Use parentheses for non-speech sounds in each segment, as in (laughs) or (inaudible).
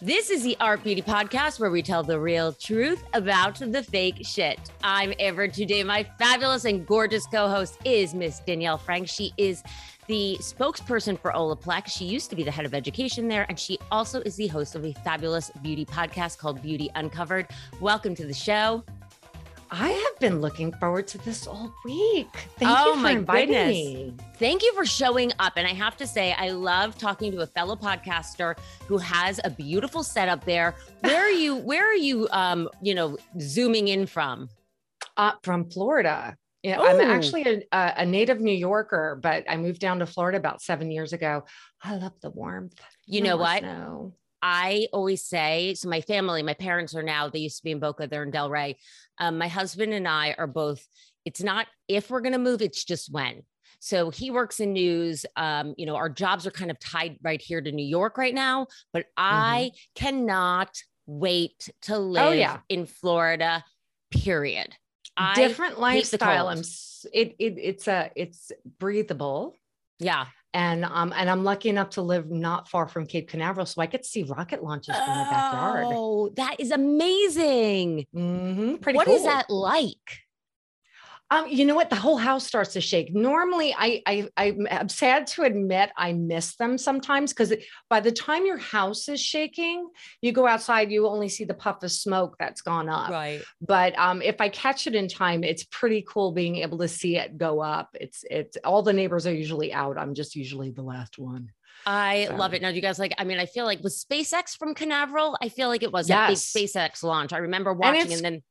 This is the Art Beauty Podcast where we tell the real truth about the fake shit. I'm Amber. Today, my fabulous and gorgeous co host is Miss Danielle Frank. She is the spokesperson for Olaplex. She used to be the head of education there, and she also is the host of a fabulous beauty podcast called Beauty Uncovered. Welcome to the show. I have been looking forward to this all week. Thank oh you for inviting goodness. me. Thank you for showing up. And I have to say, I love talking to a fellow podcaster who has a beautiful setup there. Where are you? Where are you? Um, you know, zooming in from? Uh, from Florida. Yeah, I'm actually a, a a native New Yorker, but I moved down to Florida about seven years ago. I love the warmth. You No know what? snow. I always say, so my family, my parents are now, they used to be in Boca, they're in Delray. Um, my husband and I are both, it's not if we're going to move, it's just when. So he works in news. Um, you know, our jobs are kind of tied right here to New York right now, but I cannot wait to live Oh, yeah. in Florida, period. Different the lifestyle. I'm it, it it's a it's breathable. Yeah. And um and I'm lucky enough to live not far from Cape Canaveral, so I get to see rocket launches from my backyard. Oh, that is amazing. Mm-hmm, Pretty What is cool. that like? Um, you know what? The whole house starts to shake. Normally, I, I I'm sad to admit I miss them sometimes because by the time your house is shaking, you go outside, you only see the puff of smoke that's gone up. Right. But um, if I catch it in time, it's pretty cool being able to see it go up. It's it's all the neighbors are usually out. I'm just usually the last one. I So- love it. Now, do you guys like? I mean, I feel like was SpaceX from Canaveral. I feel like it was Yes. a big SpaceX launch. I remember watching, and, it's- then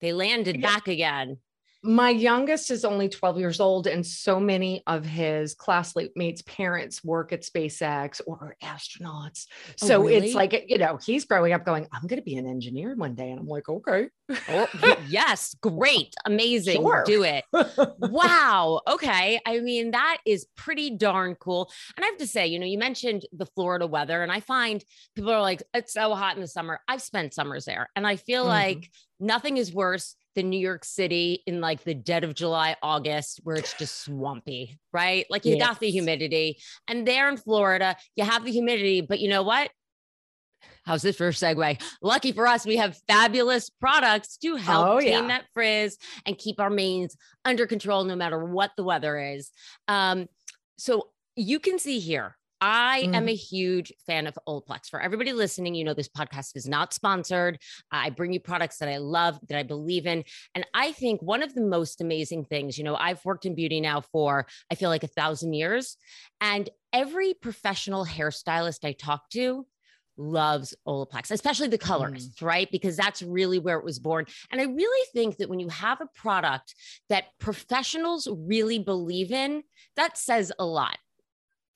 they landed Yeah. back again. My youngest is only 12 years old, and so many of his classmates' parents work at SpaceX or are astronauts. Oh, So really? it's like, you know, he's growing up going, I'm going to be an engineer one day. And I'm like, okay. Oh, yes, great, amazing, Sure. do it. (laughs) wow. Okay. I mean, that is pretty darn cool. And I have to say, you know, you mentioned the Florida weather, and I find people are like, it's so hot in the summer. I've spent summers there, and I feel Mhm. like nothing is worse than New York City in like the dead of July, August, where it's just swampy, right? Like you got the humidity. And there in Florida, you have the humidity, but you know what? How's this for a segue? Lucky for us, we have fabulous products to help Oh, tame yeah. that frizz and keep our manes under control no matter what the weather is. Um, so you can see here, I am Mm-hmm. a huge fan of Olaplex. For everybody listening, you know this podcast is not sponsored. I bring you products that I love, that I believe in. And I think one of the most amazing things, you know, I've worked in beauty now for, I feel like a thousand years. And every professional hairstylist I talk to loves Olaplex, especially the colorists, right? Because that's really where it was born. And I really think that when you have a product that professionals really believe in, that says a lot.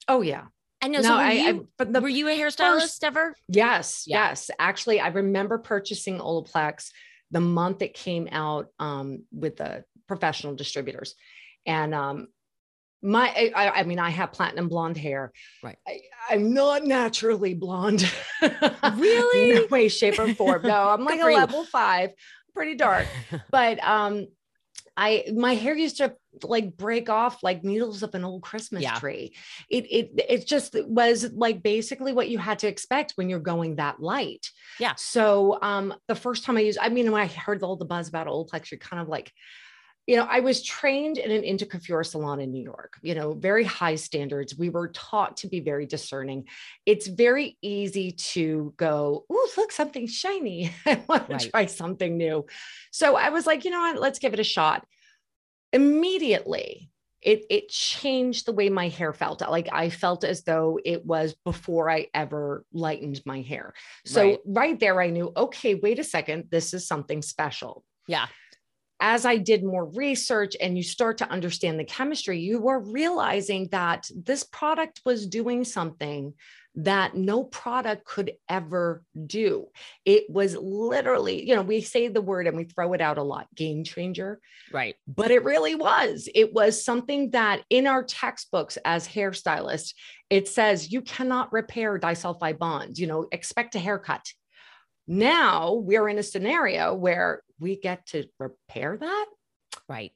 Oh, yeah. I know. No, so were, I- I- you, but the were you a hairstylist first- ever? Yes, Yeah. yes. Actually, I remember purchasing Olaplex the month it came out um, with the professional distributors, and um, my I, I- I mean, I have platinum blonde hair. Right. I, I'm not naturally blonde. (laughs) Really? no way, shape, or form. No, I'm like a level five, pretty dark. (laughs) But um, I my hair used to like break off like needles of an old Christmas Yeah. tree. It it it just was like basically what you had to expect when you're going that light. Yeah. So um the first time I used, I mean, when I heard all the buzz about Olaplex, you're kind of like, you know, I was trained in an intercoiffure salon in New York, you know, very high standards. We were taught to be very discerning. It's very easy to go, oh, look, something shiny. (laughs) I want to try something new. So I was like, you know what, let's give it a shot. Immediately, it it changed the way my hair felt. Like I felt as though it was before I ever lightened my hair. So Right. right there, I knew, okay, wait a second, this is something special Yeah. As I did more research and you start to understand the chemistry, you were realizing that this product was doing something that no product could ever do. It was literally, you know, we say the word and we throw it out a lot game changer. Right. But it really was. It was something that in our textbooks as hairstylists, it says you cannot repair disulfide bonds, you know, expect a haircut. Now we're in a scenario where we get to repair that. Right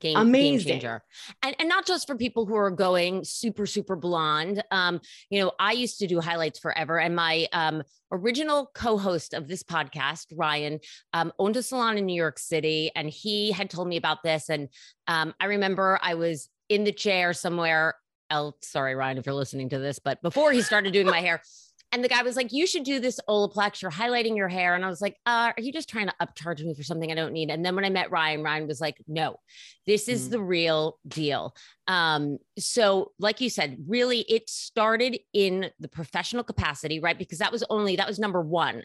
game, Amazing. game changer. And, and not just for people who are going super, super blonde. Um, you know, I used to do highlights forever. And my um, original co-host of this podcast, Ryan, um, owned a salon in New York City. And he had told me about this. And um, I remember I was in the chair somewhere else. Sorry, Ryan, if you're listening to this, but before he started doing my hair, (laughs) and the guy was like, You should do this Olaplex. You're highlighting your hair. And I was like, uh, Are you just trying to upcharge me for something I don't need? And then when I met Ryan, Ryan was like, No, this is mm. the real deal. Um, so, like you said, really, it started in the professional capacity, right? Because that was only, that was number one.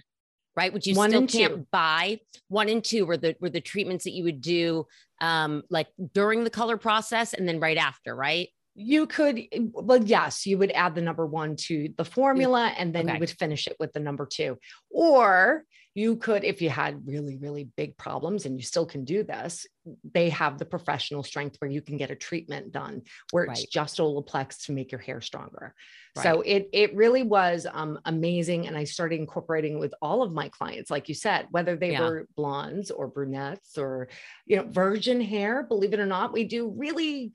Right, which you one still can't two. buy. One and two were the were the treatments that you would do, um, like during the color process and then right after, right? You could well yes you would add the number one to the formula and then okay. you would finish it with the number two or you could if you had really really big problems and you still can do this they have the professional strength where you can get a treatment done where it's right. just olaplex to make your hair stronger right. so it it really was um, amazing and i started incorporating with all of my clients like you said whether they yeah. were blondes or brunettes or you know virgin hair believe it or not we do really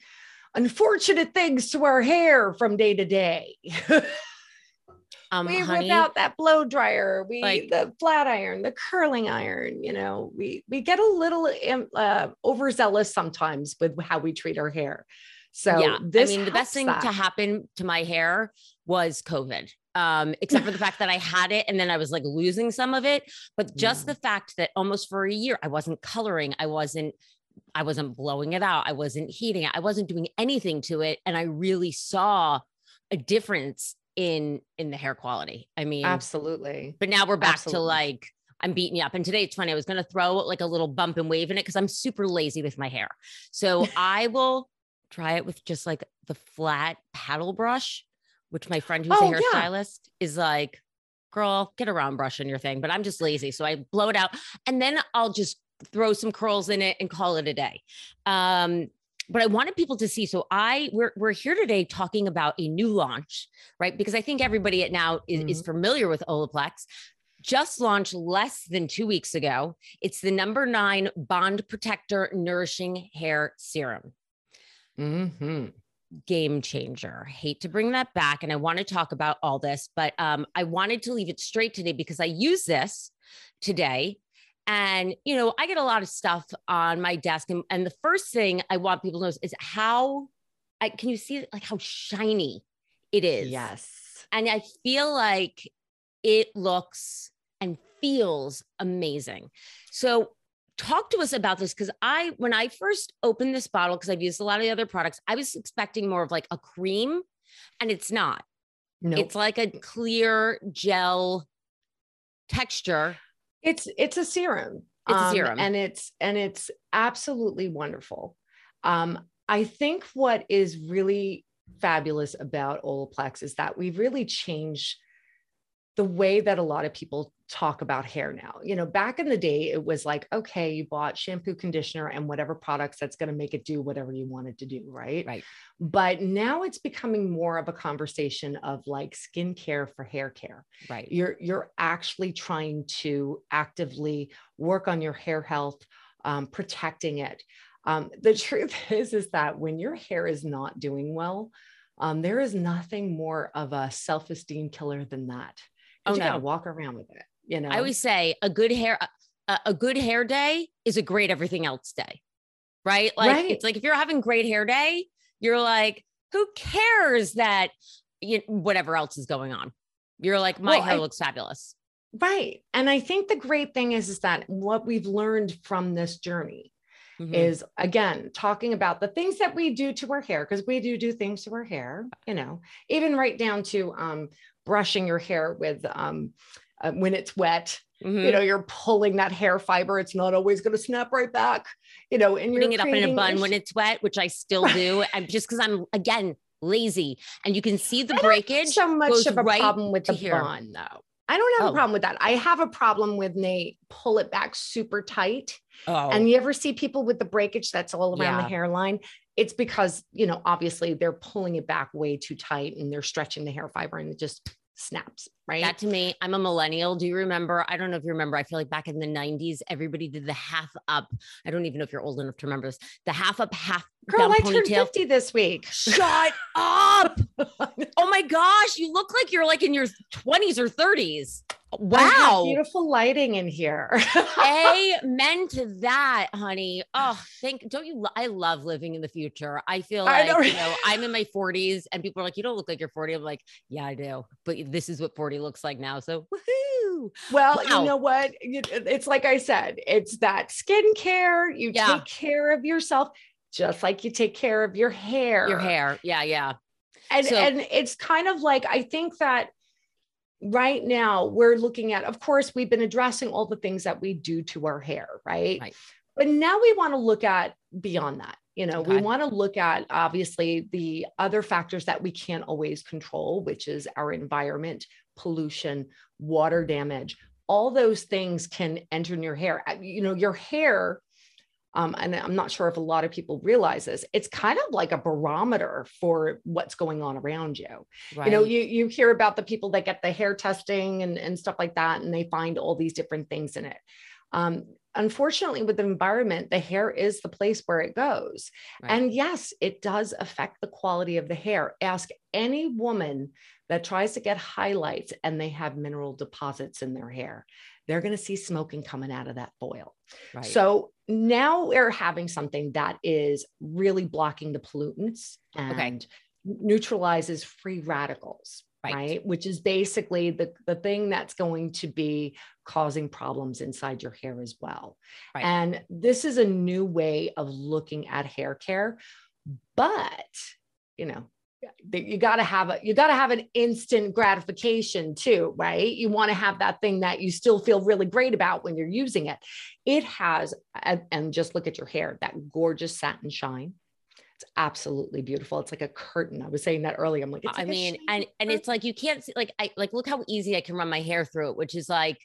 unfortunate things to our hair from day to day. (laughs) um, we honey, whip out that blow dryer, we like, the flat iron, the curling iron. You know, we we get a little um, uh, overzealous sometimes with how we treat our hair. So yeah, I mean, the best thing that. to happen to my hair was COVID. Um, except for the fact that I had it and then I was like losing some of it. But just yeah. the fact that almost for a year I wasn't coloring, I wasn't I wasn't blowing it out. I wasn't heating it. I wasn't doing anything to it. And I really saw a difference in in the hair quality. I mean, absolutely. But now we're back absolutely. to like I'm beating you up. And today it's funny. I was going to throw like a little bump and wave in it because I'm super lazy with my hair. So (laughs) I will try it with just like the flat paddle brush, which my friend who's oh, a hairstylist yeah. is like, girl, get a round brush in your thing. But I'm just lazy. So I blow it out and then I'll just throw some curls in it and call it a day. Um, but I wanted people to see. So I we're we're here today talking about a new launch, right? Because I think everybody at now is, mm-hmm. is familiar with Olaplex. Just launched less than two weeks ago. It's the number nine Bond Protector Nourishing Hair Serum. Mm-hmm. Game changer. Hate to bring that back, and I want to talk about all this, but um, I wanted to leave it straight today because I use this today and, you know, I get a lot of stuff on my desk. And, and the first thing I want people to know is how I can you see like how shiny it is? Yes. And I feel like it looks and feels amazing. So talk to us about this because I, when I first opened this bottle, because I've used a lot of the other products, I was expecting more of like a cream, and it's not. No, nope. it's like a clear gel texture it's it's a serum. It's um, a serum. And it's and it's absolutely wonderful. Um, I think what is really fabulous about Olaplex is that we've really changed the way that a lot of people talk about hair now. You know, back in the day, it was like, okay, you bought shampoo, conditioner, and whatever products that's going to make it do whatever you want it to do. Right. Right. But now it's becoming more of a conversation of like skincare for hair care. Right. You're you're actually trying to actively work on your hair health, um, protecting it. Um, the (laughs) truth is, is that when your hair is not doing well, um, there is nothing more of a self-esteem killer than that. Oh, you no. gotta walk around with it. You know, I always say a good hair a, a good hair day is a great everything else day. Right? Like right. it's like if you're having great hair day, you're like, who cares that you, whatever else is going on? You're like, my well, hair I, looks fabulous. Right. And I think the great thing is, is that what we've learned from this journey mm-hmm. is again talking about the things that we do to our hair because we do do things to our hair you know even right down to um, brushing your hair with um, uh, when it's wet. Mm-hmm. You know, you're pulling that hair fiber. It's not always going to snap right back. You know, and putting it up in a bun when it's wet, which I still (laughs) do. and just because I'm again lazy, and you can see the I breakage. so much of a right problem with the here. bun though. I don't have Oh. a problem with that. I have a problem with they pull it back super tight. Oh, And you ever see people with the breakage that's all around Yeah. the hairline? It's because, you know, obviously they're pulling it back way too tight and they're stretching the hair fiber and it just snaps, right? That to me, I'm a millennial. Do you remember? I don't know if you remember. I feel like back in the 90s, everybody did the half up. I don't even know if you're old enough to remember this. The half up, half Girl, I turned 50 this week. Shut up. (laughs) Oh my gosh. You look like you're like in your 20s or 30s. I Wow. beautiful lighting in here. (laughs) Amen to that, honey. Oh, thank don't you? lo- I love living in the future. I feel I like know, you know I'm in my 40s, and people are like, "You don't look like you're 40." I'm like, "Yeah, I do," but this is what 40 looks like now. So woohoo! Well, Wow. you know what? It's like I said, it's that skincare. You Yeah. take care of yourself just like you take care of your hair. Your hair, yeah, yeah, And So- and it's kind of like I think that right now we're looking at, of course, we've been addressing all the things that we do to our hair, right? Right. But now we want to look at beyond that. You know, we want to look at obviously the other factors that we can't always control, which is our environment, pollution, water damage. All those things can enter in your hair. Uh, You know, your hair, um, and I'm not sure if a lot of people realize this, it's kind of like a barometer for what's going on around you. Right. you know you you hear about the people that get the hair testing and, and stuff like that and they find all these different things in it. Um, unfortunately with the environment the hair is the place where it goes. Right. and yes it does affect the quality of the hair. Ask any woman that tries to get highlights and they have mineral deposits in their hair they're going to see smoking coming out of that foil right. so now we're having something that is really blocking the pollutants and Okay. neutralizes free radicals, Right. right. Which is basically the, the thing that's going to be causing problems inside your hair as well. Right. And this is a new way of looking at hair care. But, you know, you got to have a you got to have an instant gratification too right? You want to have that thing that you still feel really great about when you're using it. It has and just look at your hair that gorgeous satin shine. It's absolutely beautiful. It's like a curtain. I was saying that earlier. I'm like I mean, and and it's like you can't see like I like look how easy I can run my hair through it, which is like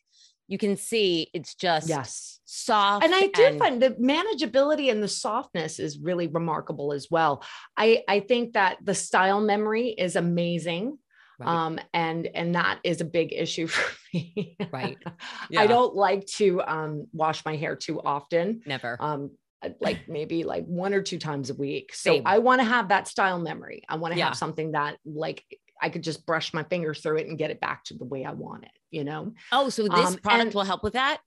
you can see it's just yes soft. and I do and- find the manageability and the softness is really remarkable as well. I I think that the style memory is amazing. Right. Um, and and that is a big issue (laughs) for me. Right. I don't like to um wash my hair too often. never. Um, like (laughs) maybe like one or two times a week. So Same. I want to have that style memory. I want to Yeah. have something that like I could just brush my fingers through it and get it back to the way I want it, you know? oh, so this um, product and- will help with that?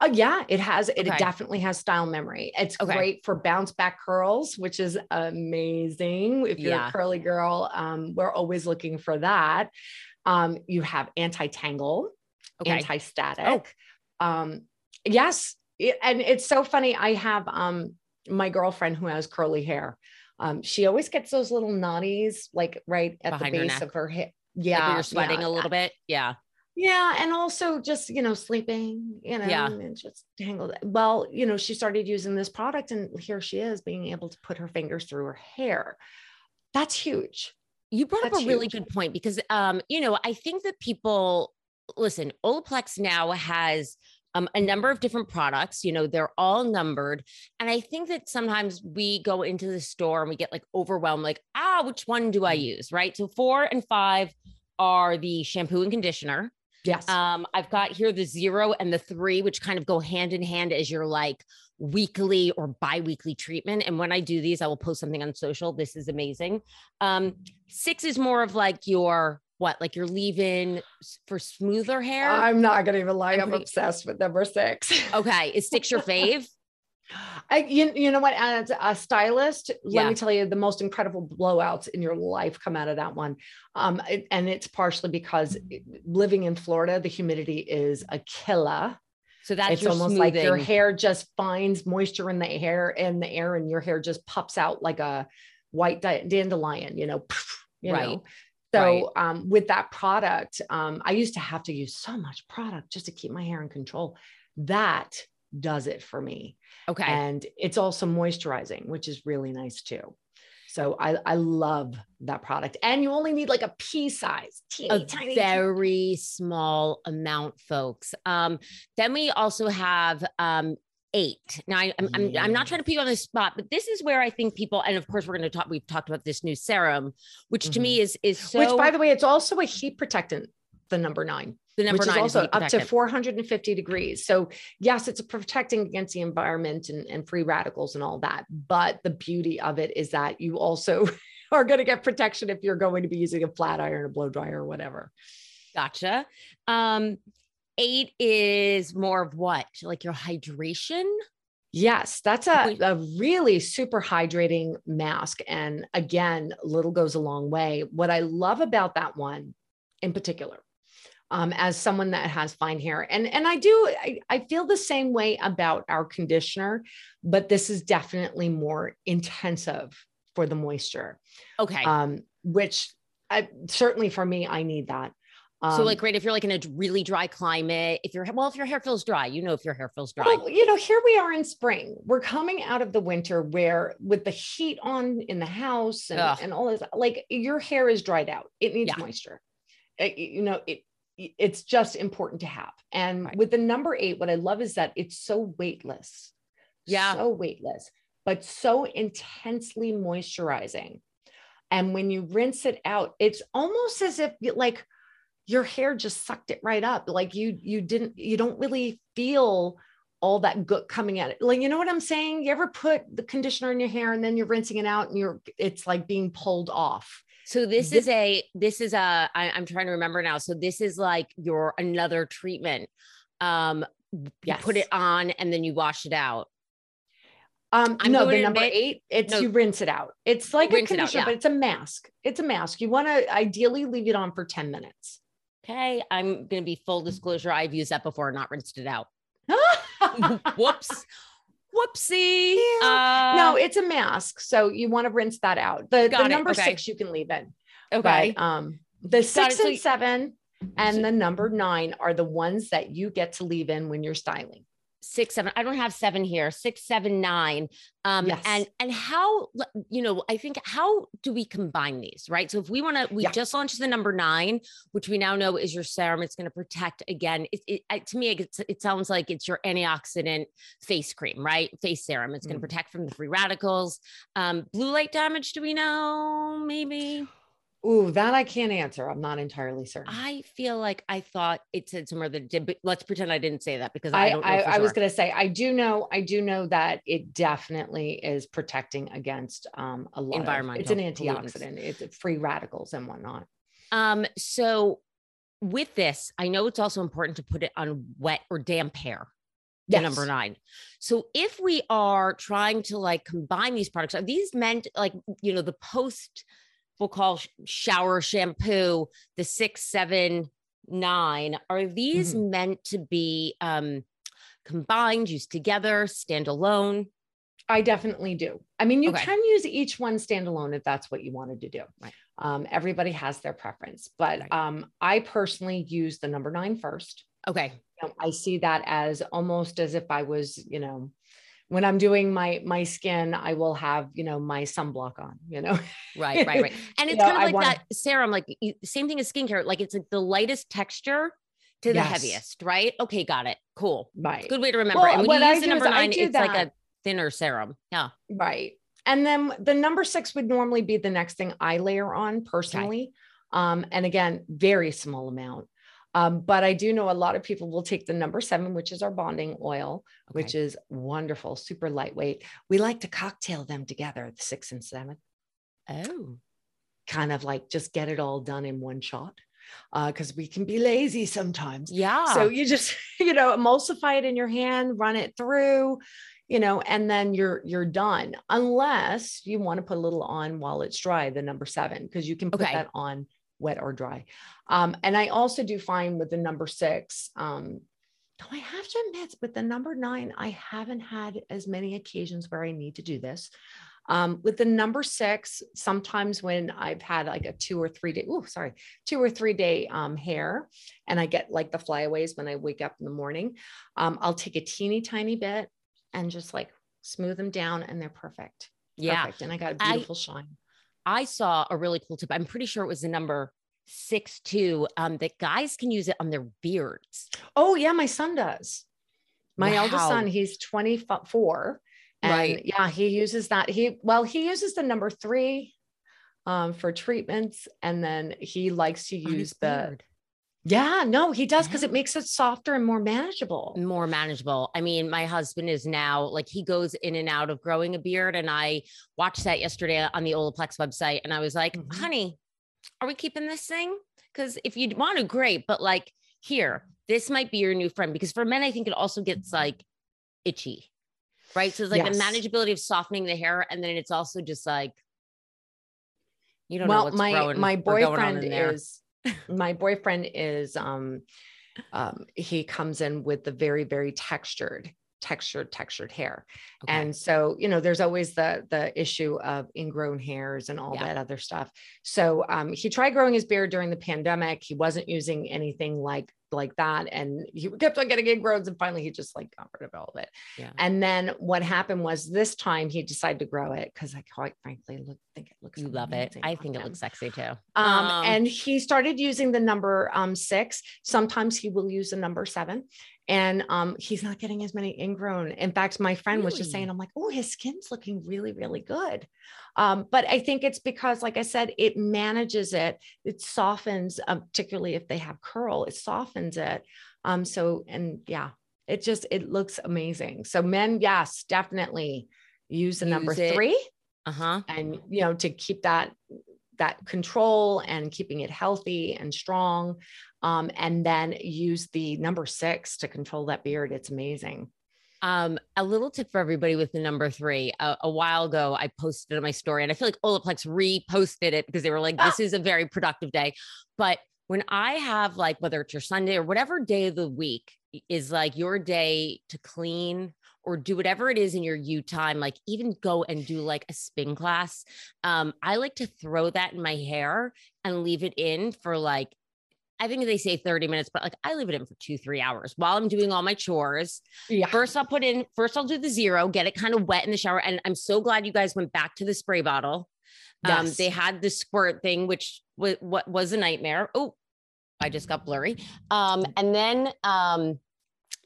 Oh yeah, it has. It Okay. definitely has style memory. It's Okay. great for bounce back curls, which is amazing. If you're Yeah. a curly girl, um, we're always looking for that. Um, you have anti-tangle, Okay. anti-static. Um, yes, it- and it's so funny. I have um my girlfriend who has curly hair. Um, she always gets those little knotties like right at Behind the base neck. of her hip. Yeah, where you're sweating yeah. a little bit. Yeah. Yeah, and also just you know sleeping, you know, Yeah. and just tangled. Well, you know, she started using this product, and here she is being able to put her fingers through her hair. That's huge. You brought up That's a really good point because, um, you know, I think that people listen. Olaplex now has um, a number of different products. You know, they're all numbered, and I think that sometimes we go into the store and we get like overwhelmed, like, ah, which one do I Mm. use? Right. So four and five are the shampoo and conditioner. Yes. Um, I've got here the zero and the three, which kind of go hand in hand as your like weekly or bi-weekly treatment. And when I do these, I will post something on social. This is amazing. Um, six is more of like your what, like you're leaving for smoother hair. I'm not gonna even lie. I'm I'm, pretty- obsessed with number six. (laughs) okay, is six your fave? I, you, you know what? As a stylist, let Yeah. me tell you, the most incredible blowouts in your life come out of that one. Um, it- and it's partially because living in Florida, the humidity is a killer. So that's it's almost smoothing. like your hair just finds moisture in the hair in the air and your hair just pops out like a white dandelion you know (laughs) you Right. know so Right. um, with that product um, i used to have to use so much product just to keep my hair in control that does it for me okay. and it's also moisturizing which is really nice too So I, I love that product. And you only need like a pea size, teeny, a tiny, very small amount, folks. Um, then we also have um, eight. Now, I, am I'm, I'm not trying to put you on the spot, but this is where I think people, and of course, we're going to talk. We've talked about this new serum, which mm-hmm. to me is is so. Which, by the way, it's also a heat protectant. The number nine. The number which nine is also up to 450 degrees. So yes, it's protecting against the environment and, and free radicals and all that. But the beauty of it is that you also (laughs) are going to get protection if you're going to be using a flat iron, a blow dryer, or whatever. Gotcha. Um, eight is more of what? Like your hydration? Yes, that's a, a really super hydrating mask. And again, little goes a long way. What I love about that one in particular, um, as someone that has fine hair, and, and I do, I, I feel the same way about our conditioner, but this is definitely more intensive for the moisture. Okay. Um, which I, certainly for me, I need that. Um, so, like, great if you're like in a really dry climate, if your well, if your hair feels dry, you know if your hair feels dry. Well, you know, here we are in spring. We're coming out of the winter where, with the heat on in the house and, and all this, like your hair is dried out. It needs yeah. moisture. It, you know, it it's just important to have. And right. with the number eight, what I love is that it's so weightless. Yeah, so weightless, but so intensely moisturizing. And when you rinse it out, it's almost as if like your hair just sucked it right up. Like you, you didn't, you don't really feel all that good coming at it. Like, you know what I'm saying? You ever put the conditioner in your hair and then you're rinsing it out and you're, it's like being pulled off. So this, this is a, this is a, I, I'm trying to remember now. So this is like your another treatment. Um, yes. you put it on and then you wash it out. Um, I'm no, the number eight, it's no, you rinse it out. It's like a conditioner, out, yeah. but it's a mask. It's a mask. You want to ideally leave it on for 10 minutes. Okay. I'm going to be full disclosure. I've used that before, not rinsed it out. (laughs) Whoops. Whoopsie. Yeah. Uh, no, it's a mask. So you want to rinse that out. The, the number okay. six you can leave in. Okay. But, um, the six and so seven and the number nine are the ones that you get to leave in when you're styling six seven i don't have seven here six seven nine um yes. and and how you know i think how do we combine these right so if we want to we yeah. just launched the number nine which we now know is your serum it's going to protect again it, it, to me it, it sounds like it's your antioxidant face cream right face serum it's mm. going to protect from the free radicals um blue light damage do we know maybe Ooh, that I can't answer. I'm not entirely certain. I feel like I thought it said somewhere that it did, but let's pretend I didn't say that because I, I don't I, I was going to say, I do know, I do know that it definitely is protecting against um, a lot environmental. Of, it's an antioxidant. Pollutants. It's free radicals and whatnot. Um, so with this, I know it's also important to put it on wet or damp hair. Yes. number nine. So if we are trying to like combine these products, are these meant like, you know, the post we'll call shower shampoo, the six, seven, nine, are these mm-hmm. meant to be um, combined, used together, stand alone? I definitely do. I mean, you okay. can use each one standalone if that's what you wanted to do. Right. Um, everybody has their preference, but right. um, I personally use the number nine first. Okay. You know, I see that as almost as if I was, you know, when I'm doing my my skin, I will have you know my sunblock on. You know, right, (laughs) right, right. And it's kind know, of like want that serum, like same thing as skincare. Like it's like the lightest texture to the yes. heaviest, right? Okay, got it. Cool. Right. Good way to remember. Well, and when you use the number nine, it's that. like a thinner serum. Yeah. Right. And then the number six would normally be the next thing I layer on personally. Okay. Um, and again, very small amount. Um, but I do know a lot of people will take the number seven, which is our bonding oil, okay. which is wonderful, super lightweight. We like to cocktail them together, the six and seven. Oh, kind of like just get it all done in one shot because uh, we can be lazy sometimes. Yeah. So you just, (laughs) you know, emulsify it in your hand, run it through, you know, and then you're you're done. Unless you want to put a little on while it's dry, the number seven, because you can put okay. that on wet or dry. Um, and I also do find with the number six, um, I have to admit, with the number nine, I haven't had as many occasions where I need to do this. Um, with the number six, sometimes when I've had like a two or three day, oh, sorry, two or three day um, hair, and I get like the flyaways when I wake up in the morning, um, I'll take a teeny tiny bit and just like smooth them down, and they're perfect. Yeah. perfect. And I got a beautiful shine. I saw a really cool tip. I'm pretty sure it was the number six two. Um, that guys can use it on their beards. Oh yeah, my son does. My eldest son, he's 24. And Right. yeah, he uses that. He well, he uses the number three um for treatments, and then he likes to use the beard. Yeah, no, he does because Yeah. it makes it softer and more manageable. more manageable. I mean, my husband is now like he goes in and out of growing a beard, and I watched that yesterday on the Olaplex website, and I was like, Mhm. "Honey, are we keeping this thing? Because if you want to, great, but like here, this might be your new friend. Because for men, I think it also gets like itchy, right? So it's like Yes. the manageability of softening the hair, and then it's also just like you don't know well what's my growing my or going on boyfriend is my boyfriend is um um he comes in with the very very textured textured textured hair Okay. and so you know there's always the the issue of ingrown hairs and all Yeah. that other stuff so um he tried growing his beard during the pandemic he wasn't using anything like like that and he kept on getting ingrowns and finally he just like got rid of all of it Yeah. and then what happened was this time he decided to grow it because i quite frankly look think it looks you love it. I on think it looks sexy too. Um, and he started using the number um, six. Sometimes he will use the number seven, and um, he's not getting as many ingrown. In fact, my friend was just saying, "I'm like, oh, his skin's looking really, really good." Um, but I think it's because, like I said, it manages it. It softens, um, particularly if they have curl, it softens it. Um, so, and yeah, it just it looks amazing. So, men, yes, definitely use the number it. three uh huh. and you know to keep that that control and keeping it healthy and strong um, and then use the number six to control that beard it's amazing Um, a little tip for everybody with the number three. A, a while ago, I posted on my story, and I feel like Olaplex reposted it because they were like, Ah. "This is a very productive day." But when I have like whether it's your Sunday or whatever day of the week is like your day to clean or do whatever it is in your you time, like even go and do like a spin class. Um, I like to throw that in my hair and leave it in for like. I think they say 30 minutes, but like I leave it in for two, three hours while I'm doing all my chores. yeah First, I'll put in, first, I'll do the zero, get it kind of wet in the shower. And I'm so glad you guys went back to the spray bottle. Um, Yes. they had the squirt thing, which was what was a nightmare. Oh, I just got blurry. Um, and then um,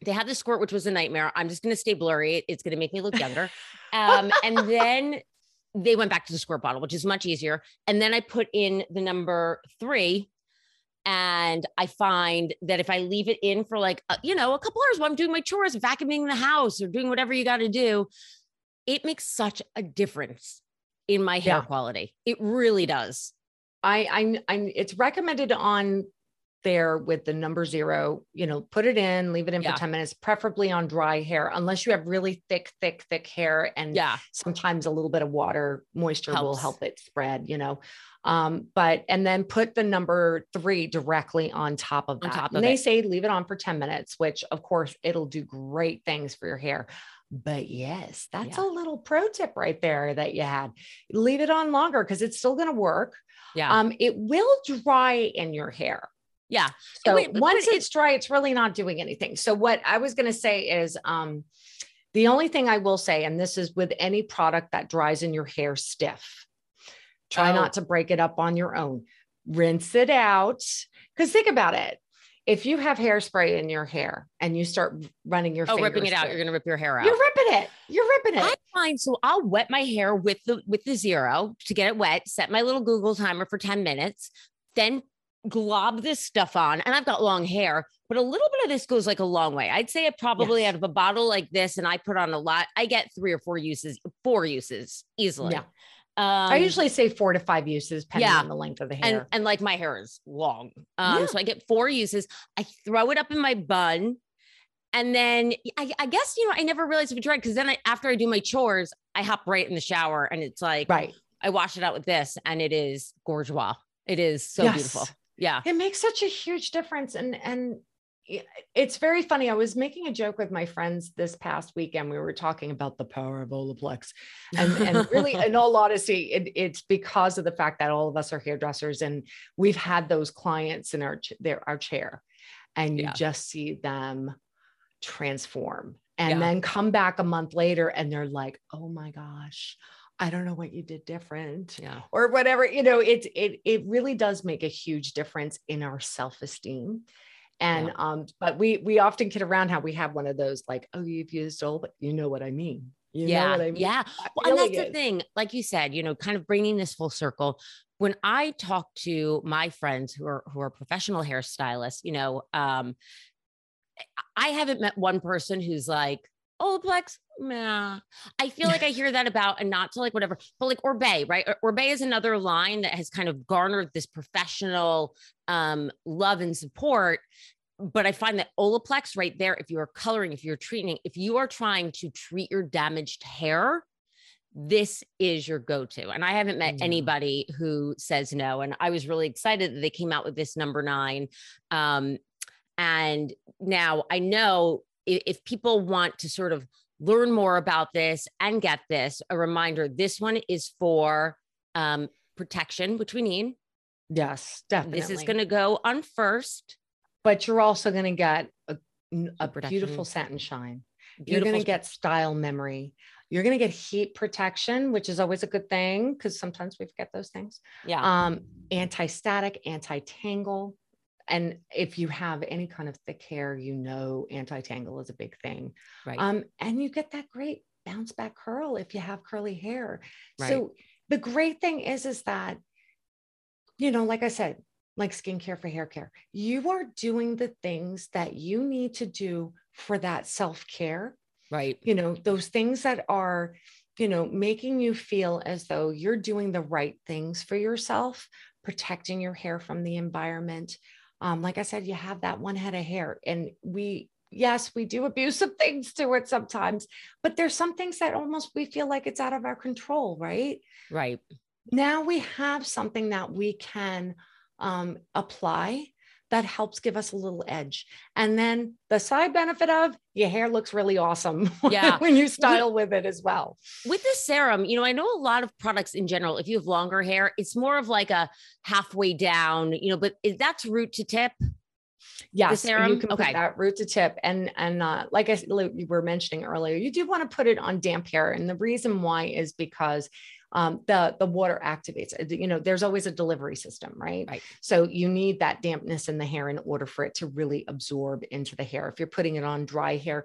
they had the squirt, which was a nightmare. I'm just gonna stay blurry. It's gonna make me look younger. (laughs) Um, and then they went back to the squirt bottle, which is much easier. And then I put in the number three. And I find that if I leave it in for like, uh, you know, a couple hours while I'm doing my chores, vacuuming the house or doing whatever you got to do, it makes such a difference in my hair Yeah. quality. It really does. I, I i it's recommended on there with the number zero you know put it in leave it in Yeah. for 10 minutes preferably on dry hair unless you have really thick thick thick hair and Yeah. sometimes a little bit of water moisture will help it spread you know um but and then put the number three directly on top of that top and of they it. say leave it on for 10 minutes which of course it'll do great things for your hair but yes that's Yeah. a little pro tip right there that you had leave it on longer because it's still going to work Yeah. um it will dry in your hair yeah. so wait, once it's dry, it's really not doing anything. So what I was going to say is, um, the only thing I will say, and this is with any product that dries in your hair stiff, try Oh. not to break it up on your own. Rinse it out. Because think about it. If you have hairspray in your hair and you start running your Oh, ripping it out. through- You're going to rip your hair out. you're ripping it. You're ripping it. I find so I'll wet my hair with the with the zero to get it wet, set my little Google timer for 10 minutes, then glob this stuff on. And I've got long hair, but a little bit of this goes like a long way. I'd say it probably Yes. out of a bottle like this, and I put on a lot, I get three or four uses, four uses easily. Yeah. Um, I usually say four to five uses, depending yeah. on the length of the and hair. and like my hair is long. Um, Yeah. so I get four uses. I throw it up in my bun. And then I, I guess, you know, I never realized if it dried because then I, after I do my chores, I hop right in the shower and it's like, right. I wash it out with this and it is gorgeous. It is so Yes. beautiful. Yeah. it makes such a huge difference and and it's very funny i was making a joke with my friends this past weekend we were talking about the power of olaplex and, and really (laughs) in all honesty it, it's because of the fact that all of us are hairdressers and we've had those clients in our their our chair and you Yeah. just see them transform and Yeah. then come back a month later and they're like oh my gosh I don't know what you did different. Yeah. Or whatever, you know, it it it really does make a huge difference in our self-esteem. And yeah. um, but we we often kid around how we have one of those like, oh, you've used all, but you know what I mean. You yeah. I mean? Yeah. Well, and that's the thing, like you said, you know, kind of bringing this full circle. When I talk to my friends who are who are professional hairstylists, you know, um, I haven't met one person who's like, Olaplex, nah. I feel like I hear that about and not to like whatever, but like Oribe, right? Oribe is another line that has kind of garnered this professional um, love and support. But I find that Olaplex right there, if you are coloring, if you're treating, if you are trying to treat your damaged hair, this is your go-to. And I haven't met yeah. anybody who says no. And I was really excited that they came out with this number nine. Um, and now I know if, people want to sort of learn more about this and get this, a reminder this one is for um, protection, which we need. Yes, definitely. This is going to go on first. But you're also going to get a, a beautiful satin shine. Beautiful. You're going to get style memory. You're going to get heat protection, which is always a good thing because sometimes we forget those things. Yeah. Um, anti-static, anti-tangle and if you have any kind of thick hair, you know anti-tangle is a big thing. Right. Um, and you get that great bounce back curl if you have curly hair. Right. So the great thing is, is that, you know, like I said, like skincare for hair care, you are doing the things that you need to do for that self-care. Right. You know, those things that are, you know, making you feel as though you're doing the right things for yourself, protecting your hair from the environment, um, like I said, you have that one head of hair, and we, yes, we do abusive (laughs) things to it sometimes, but there's some things that almost we feel like it's out of our control, right? Right. Now we have something that we can um, apply that helps give us a little edge. And then the side benefit of your hair looks really awesome (laughs) yeah. when you style with it as well. With the serum, you know, I know a lot of products in general, if you have longer hair, it's more of like a halfway down, you know, but that's root to tip. Yes, the serum. You can okay. put that root to tip, and and uh, like I you were mentioning earlier, you do want to put it on damp hair, and the reason why is because um, the the water activates. Uh, you know, there's always a delivery system, right? Right. So you need that dampness in the hair in order for it to really absorb into the hair. If you're putting it on dry hair,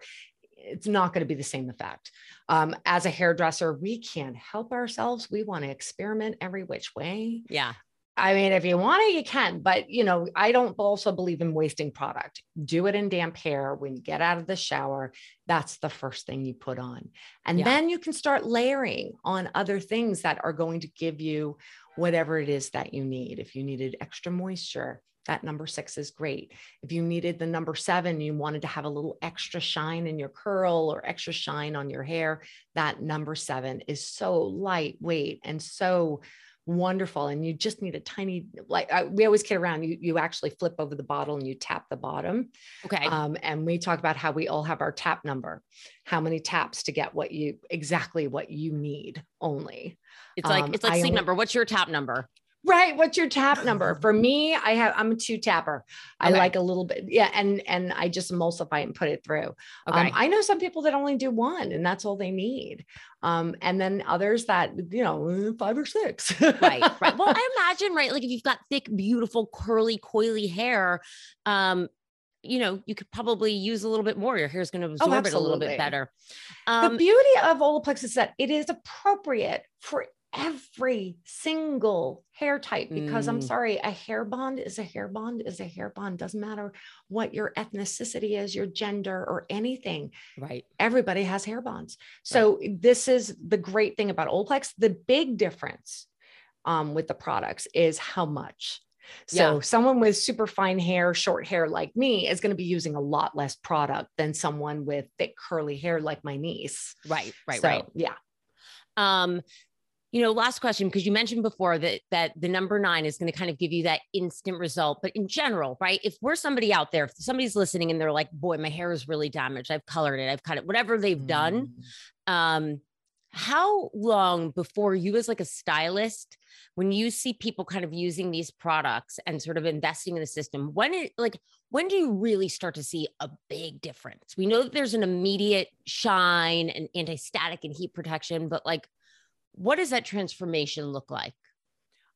it's not going to be the same effect. Um, as a hairdresser, we can't help ourselves. We want to experiment every which way. Yeah. I mean, if you want to, you can, but you know, I don't also believe in wasting product. Do it in damp hair when you get out of the shower. That's the first thing you put on. And yeah. then you can start layering on other things that are going to give you whatever it is that you need. If you needed extra moisture, that number six is great. If you needed the number seven, you wanted to have a little extra shine in your curl or extra shine on your hair, that number seven is so lightweight and so wonderful and you just need a tiny like I, we always kid around you you actually flip over the bottle and you tap the bottom. Okay. Um, and we talk about how we all have our tap number how many taps to get what you exactly what you need only. It's like um, it's like I sleep only, number. What's your tap number Right. What's your tap (sighs) number? For me, I have I'm a two tapper. Okay. I like a little bit. Yeah. And and I just emulsify and put it through. Okay. Um, I know some people that only do one and that's all they need. Um, and then others that, you know, five or six. right. Right. Well, I (laughs) imagine, right, like if you've got thick, beautiful, curly, coily hair, um, you know, you could probably use a little bit more. Your hair is going to oh, absorb oh, it a little bit better. Um, the beauty of Olaplex is that it is appropriate for every single hair type because mm. I'm sorry, a hair bond is a hair bond is a hair bond. Doesn't matter what your ethnicity is, your gender, or anything. Right. Everybody has hair bonds. So right. this is the great thing about Olaplex. The big difference um, with the products is how much. So yeah. someone with super fine hair, short hair like me is going to be using a lot less product than someone with thick curly hair like my niece. Right, right, so, right. Yeah. Um, you know last question because you mentioned before that that the number nine is going to kind of give you that instant result but in general right if we're somebody out there if somebody's listening and they're like boy my hair is really damaged. I've colored it. I've cut it whatever they've done mm. um how long before you as like a stylist when you see people kind of using these products and sort of investing in the system when it like when do you really start to see a big difference? We know that there's an immediate shine and anti-static and heat protection but like what does that transformation look like?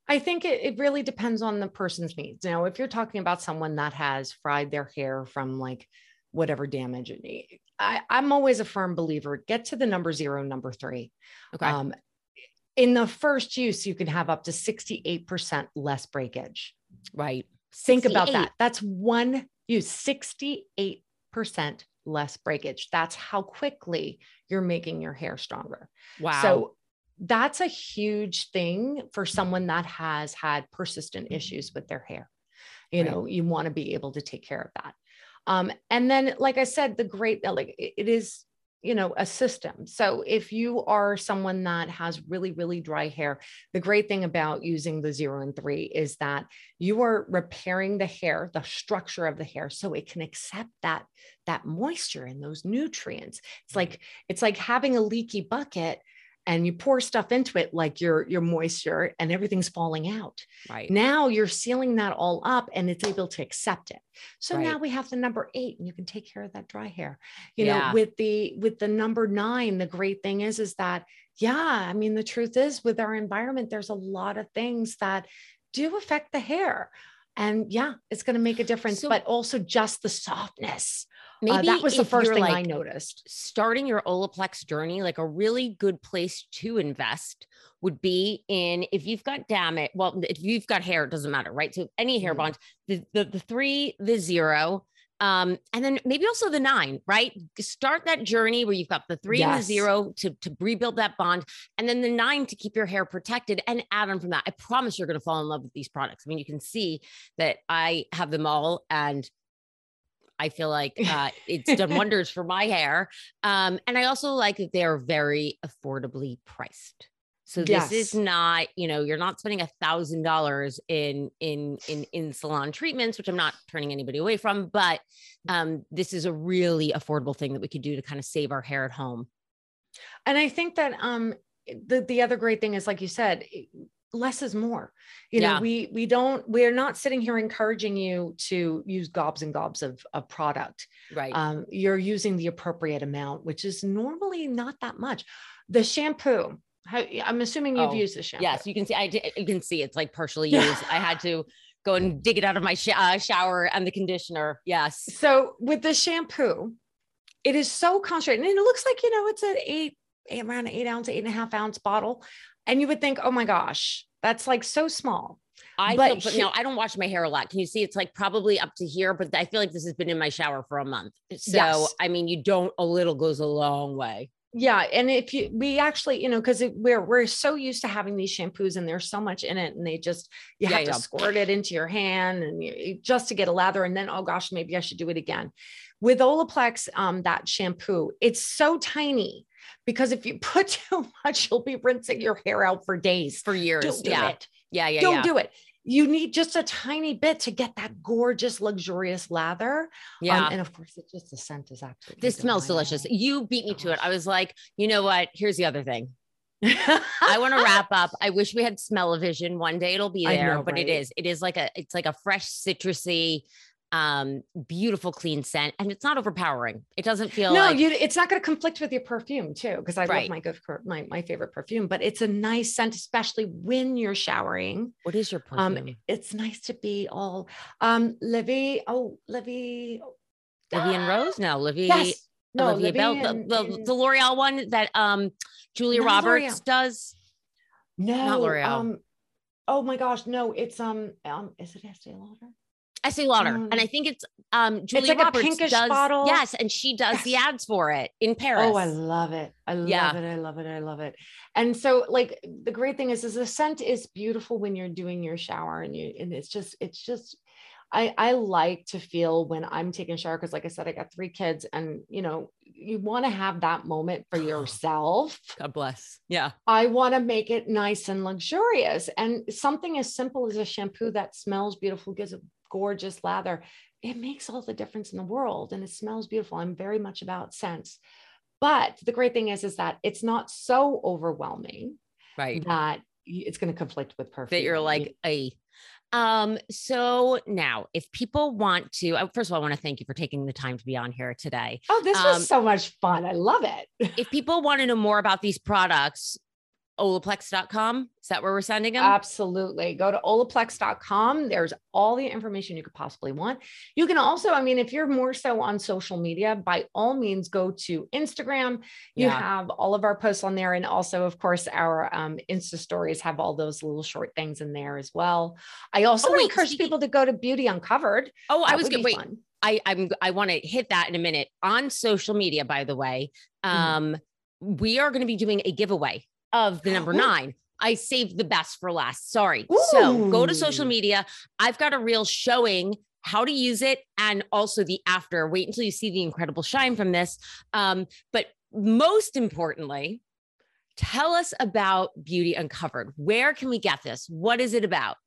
I think it, it really depends on the person's needs. Now, if you're talking about someone that has fried their hair from like whatever damage it needs, I, I'm always a firm believer get to the number zero, number three. Okay. Um, in the first use, you can have up to 68% less breakage. right. Think about that. That's one use, 68% less breakage. That's how quickly you're making your hair stronger. Wow. So that's a huge thing for someone that has had persistent issues with their hair. You Right. know, you want to be able to take care of that. Um, and then, like I said, the great, like it it is, you know, a system. So if you are someone that has really, really dry hair, the great thing about using the zero and three is that you are repairing the hair, the structure of the hair, so it can accept that that moisture and those nutrients. It's like it's like having a leaky bucket and you pour stuff into it like your your moisture and everything's falling out. right. Now you're sealing that all up and it's able to accept it. So now we have the number 8 and you can take care of that dry hair. You Yeah. know, with the with the number 9, the great thing is is that yeah, I mean the truth is with our environment there's a lot of things that do affect the hair. And yeah, it's going to make a difference, So- but also just the softness. Uh, Maybe that was the first thing I noticed. starting your Olaplex journey, like a really good place to invest would be in if you've got damage. Well, if you've got hair, it doesn't matter, right? So any hair bonds, the, the the three, the zero, um, and then maybe also the nine, right? Start that journey where you've got the three and the zero to to rebuild that bond, and then the nine to keep your hair protected, and add on from that. I promise you're going to fall in love with these products. I mean, you can see that I have them all, and I feel like (laughs) uh, it's done wonders for my hair. Um, and I also like that they're very affordably priced. So this is not, you know, you're not spending a thousand dollars in in in in salon treatments, which I'm not turning anybody away from, but um, this is a really affordable thing that we could do to kind of save our hair at home. And I think that um the the other great thing is like you said, less is more. You know, Yeah. we we don't we're not sitting here encouraging you to use gobs and gobs of of product. Right. Um, you're using the appropriate amount, which is normally not that much. The shampoo. How, I'm assuming you've Oh, used the shampoo. yes, you can see. I you can see it's like partially used. I had to go and dig it out of my sh- uh, shower and the conditioner. Yes. So with the shampoo, it is so concentrated, and it looks like you know it's an eight, eight around an eight ounce, eight and a half ounce bottle, and you would think, oh my gosh, that's like so small. I But feel, but he- no, I don't wash my hair a lot. Can you see? It's like probably up to here, but I feel like this has been in my shower for a month. So Yes. I mean, you don't. A little goes a long way. Yeah, and if you we actually, you know, because we're we're so used to having these shampoos and there's so much in it, and they just you Yeah, have yeah. to squirt it into your hand and you, just to get a lather, and then oh gosh, maybe I should do it again. With Olaplex, um, that shampoo, it's so tiny because if you (laughs) put too much, you'll be rinsing your hair out for days. For years. Don't do yeah. it. yeah. Yeah. Don't yeah. do it. You need just a tiny bit to get that gorgeous, luxurious lather. Um, Yeah. and of course, it just the scent is absolutely. this smells delicious. You beat me to it. I was like, you know what? Here's the other thing. (laughs) I want to (laughs) wrap up. I wish we had smell-o-vision. One day it'll be there, know, but it right? is. It is like a. It's like a fresh citrusy, um, beautiful, clean scent, and it's not overpowering. It doesn't feel no, like you, it's not going to conflict with your perfume too, because I Right. love my good my my favorite perfume. But it's a nice scent, especially when you're showering. what is your Um, perfume? it's nice to be all um Livy. Oh, Livy. Livy and Rose? No, Livy. Yes. No, Olivia Livy Bell, the, and- the, and- the L'Oreal one that um Julia Roberts does. no, not L'Oreal. Um, oh my gosh, no, it's um um is it Estee Lauder? Estee Lauder, Um, and I think it's um Julia like a pinkish does. bottle. Yes, and she does the ads for it in Paris. Oh, I love it. I love Yeah. it. I love it. I love it. And so like the great thing is is the scent is beautiful when you're doing your shower and you and it's just it's just I I like to feel when I'm taking a shower because like I said I got three kids and you know you want to have that moment for (sighs) yourself. God bless. Yeah, I want to make it nice and luxurious and something as simple as a shampoo that smells beautiful gives a gorgeous lather. It makes all the difference in the world and it smells beautiful. I'm very much about scents. But the great thing is, is that it's not so overwhelming right. that it's going to conflict with perfume. That you're like a. Um. So now, if people want to, first of all, I want to thank you for taking the time to be on here today. oh, this um, was so much fun. I love it. (laughs) If people want to know more about these products, Olaplex.com. Is that where we're sending them? Absolutely. Go to olaplex.com. There's all the information you could possibly want. You can also, I mean, if you're more so on social media, by all means, go to Instagram. You Yeah. have all of our posts on there. And also, of course, our um, Insta stories have all those little short things in there as well. I also Oh, wait, encourage speaking- people to go to Beauty Uncovered. oh, I was to wait. fun. I I'm I want to hit that in a minute on social media. By the way, Mhm. um, we are going to be doing a giveaway of the number nine. I saved the best for last. Sorry. So go to social media. I've got a reel showing how to use it and also the after. Wait until you see the incredible shine from this. Um, but most importantly, tell us about Beauty Uncovered. Where can we get this? What is it about?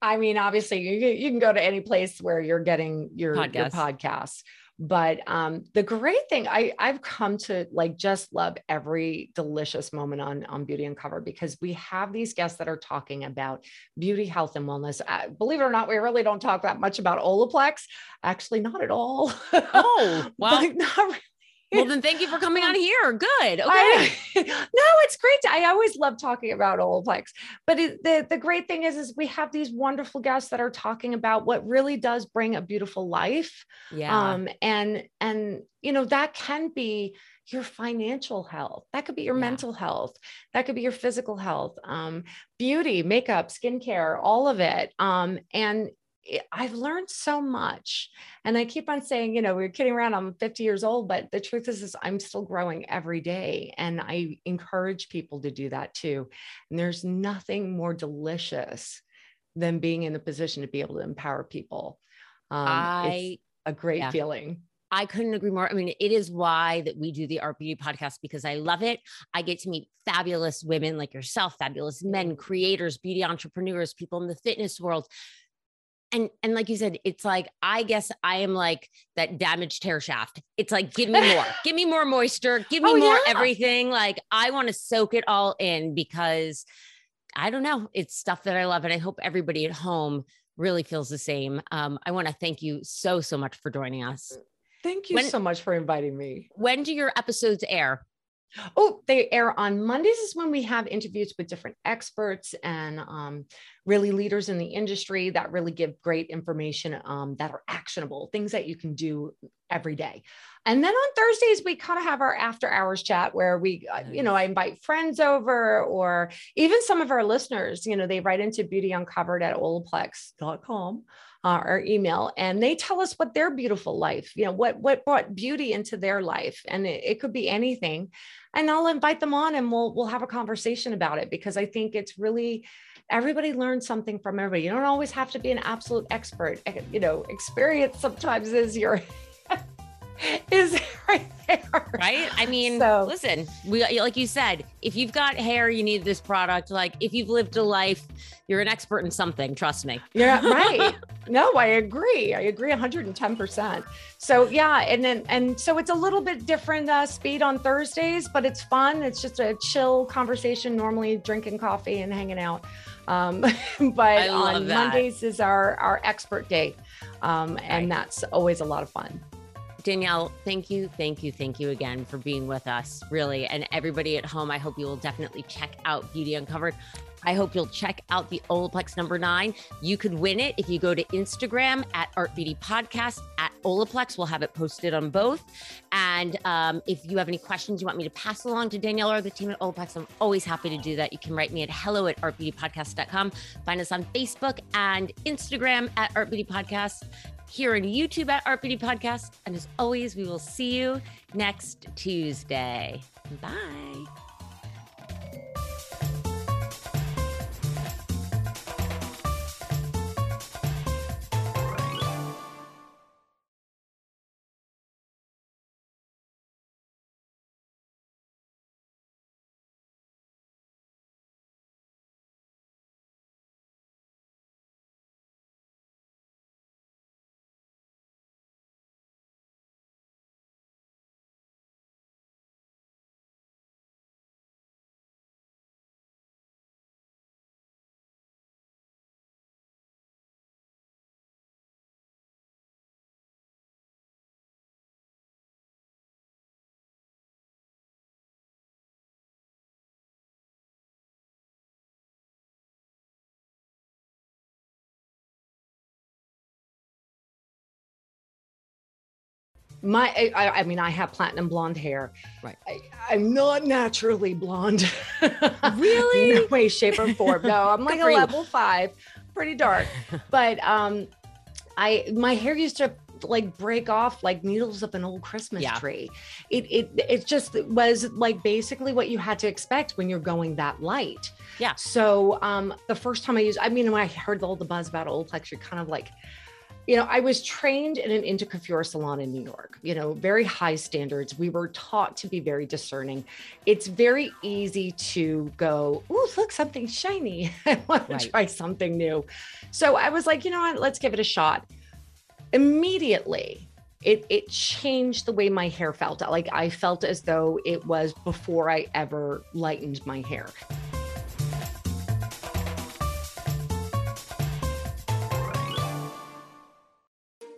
I mean, obviously, you, can- you can go to any place where you're getting your, your Podcast. podcasts. But um, the great thing, I, I've come to like just love every delicious moment on, on Beauty Uncovered because we have these guests that are talking about beauty, health, and wellness. Uh, believe it or not, we really don't talk that much about Olaplex. Actually, not at all. (laughs) Oh, But not really. Well, then thank you for coming on here. Good. (laughs) Okay. I- no, it's great. I always love talking about Olaplex, but it, the the great thing is, is we have these wonderful guests that are talking about what really does bring a beautiful life. yeah. Um, and and you know that can be your financial health, that could be your Yeah. mental health, that could be your physical health, um, beauty, makeup, skincare, all of it. Um, and I've learned so much. And I keep on saying, you know, we're kidding around. I'm 50 years old, but the truth is, is I'm still growing every day. And I encourage people to do that too. And there's nothing more delicious than being in the position to be able to empower people. Um, I it's a great yeah. feeling. I couldn't agree more. I mean, it is why that we do the Art Beauty podcast because I love it. I get to meet fabulous women like yourself, fabulous men, creators, beauty entrepreneurs, people in the fitness world. And and like you said, it's like I guess I am like that damaged hair shaft. It's like give me more, (laughs) give me more moisture, give me Oh, more yeah. everything. Like I want to soak it all in because I don't know, it's stuff that I love, and I hope everybody at home really feels the same. Um, I want to thank you so so much for joining us. Thank you When- so much for inviting me. When do your episodes air? Oh, they air on Mondays is when we have interviews with different experts and um, really leaders in the industry that really give great information um, that are actionable, things that you can do every day. And then on Thursdays, we kind of have our after hours chat where we, uh, you know, I invite friends over or even some of our listeners, you know, they write into beautyuncovered at olaplex.com uh, email and they tell us what their beautiful life you know what what brought beauty into their life and it, it could be anything and i'll invite them on and we'll we'll have a conversation about it because i think it's really everybody learns something from everybody. You don't always have to be an absolute expert Eh, you know experience sometimes is your (laughs) is right there right? I mean, So- listen, we like you said, if you've got hair, you need this product. Like if you've lived a life, you're an expert in something. Trust me. Yeah, (laughs) right. no, I agree. I agree 110%. So yeah, and then and so it's a little bit different uh, speed on Thursdays, but it's fun. It's just a chill conversation, normally drinking coffee and hanging out. Um, (laughs) but on that. Mondays is our our expert day. Um, and Right. that's always a lot of fun. Danielle, thank you, thank you, thank you again for being with us, really. And everybody at home, I hope you will definitely check out Beauty Uncovered. I hope you'll check out the Olaplex number nine. You could win it if you go to Instagram at Art Beauty Podcast at Olaplex. We'll have it posted on both. And um, if you have any questions you want me to pass along to Danielle or the team at Olaplex, I'm always happy to do that. You can write me at hello at artbeautypodcast.com. Find us on Facebook and Instagram at Art Beauty Podcast here on YouTube at Beauty Podcast. And as always, we will see you next Tuesday. Bye. My I, I, mean i have platinum blonde hair. Right. I, am not naturally blonde. (laughs) Really? No way shape or form. No i'm (laughs) like a level five pretty dark. (laughs) But um i my hair used to like break off like needles of an old christmas yeah. tree. It it it just was like basically what you had to expect when you're going that light. Yeah. So um the first time i used i mean when i heard all the buzz about old Olaplex you're kind of like you know, I was trained in an Intercoiffure salon in New York, you know, very high standards. We were taught to be very discerning. It's very easy to go, oh, look, something shiny. (laughs) I want to try something new. So I was like, you know what, let's give it a shot. Immediately, it it changed the way my hair felt. Like I felt as though it was before I ever lightened my hair.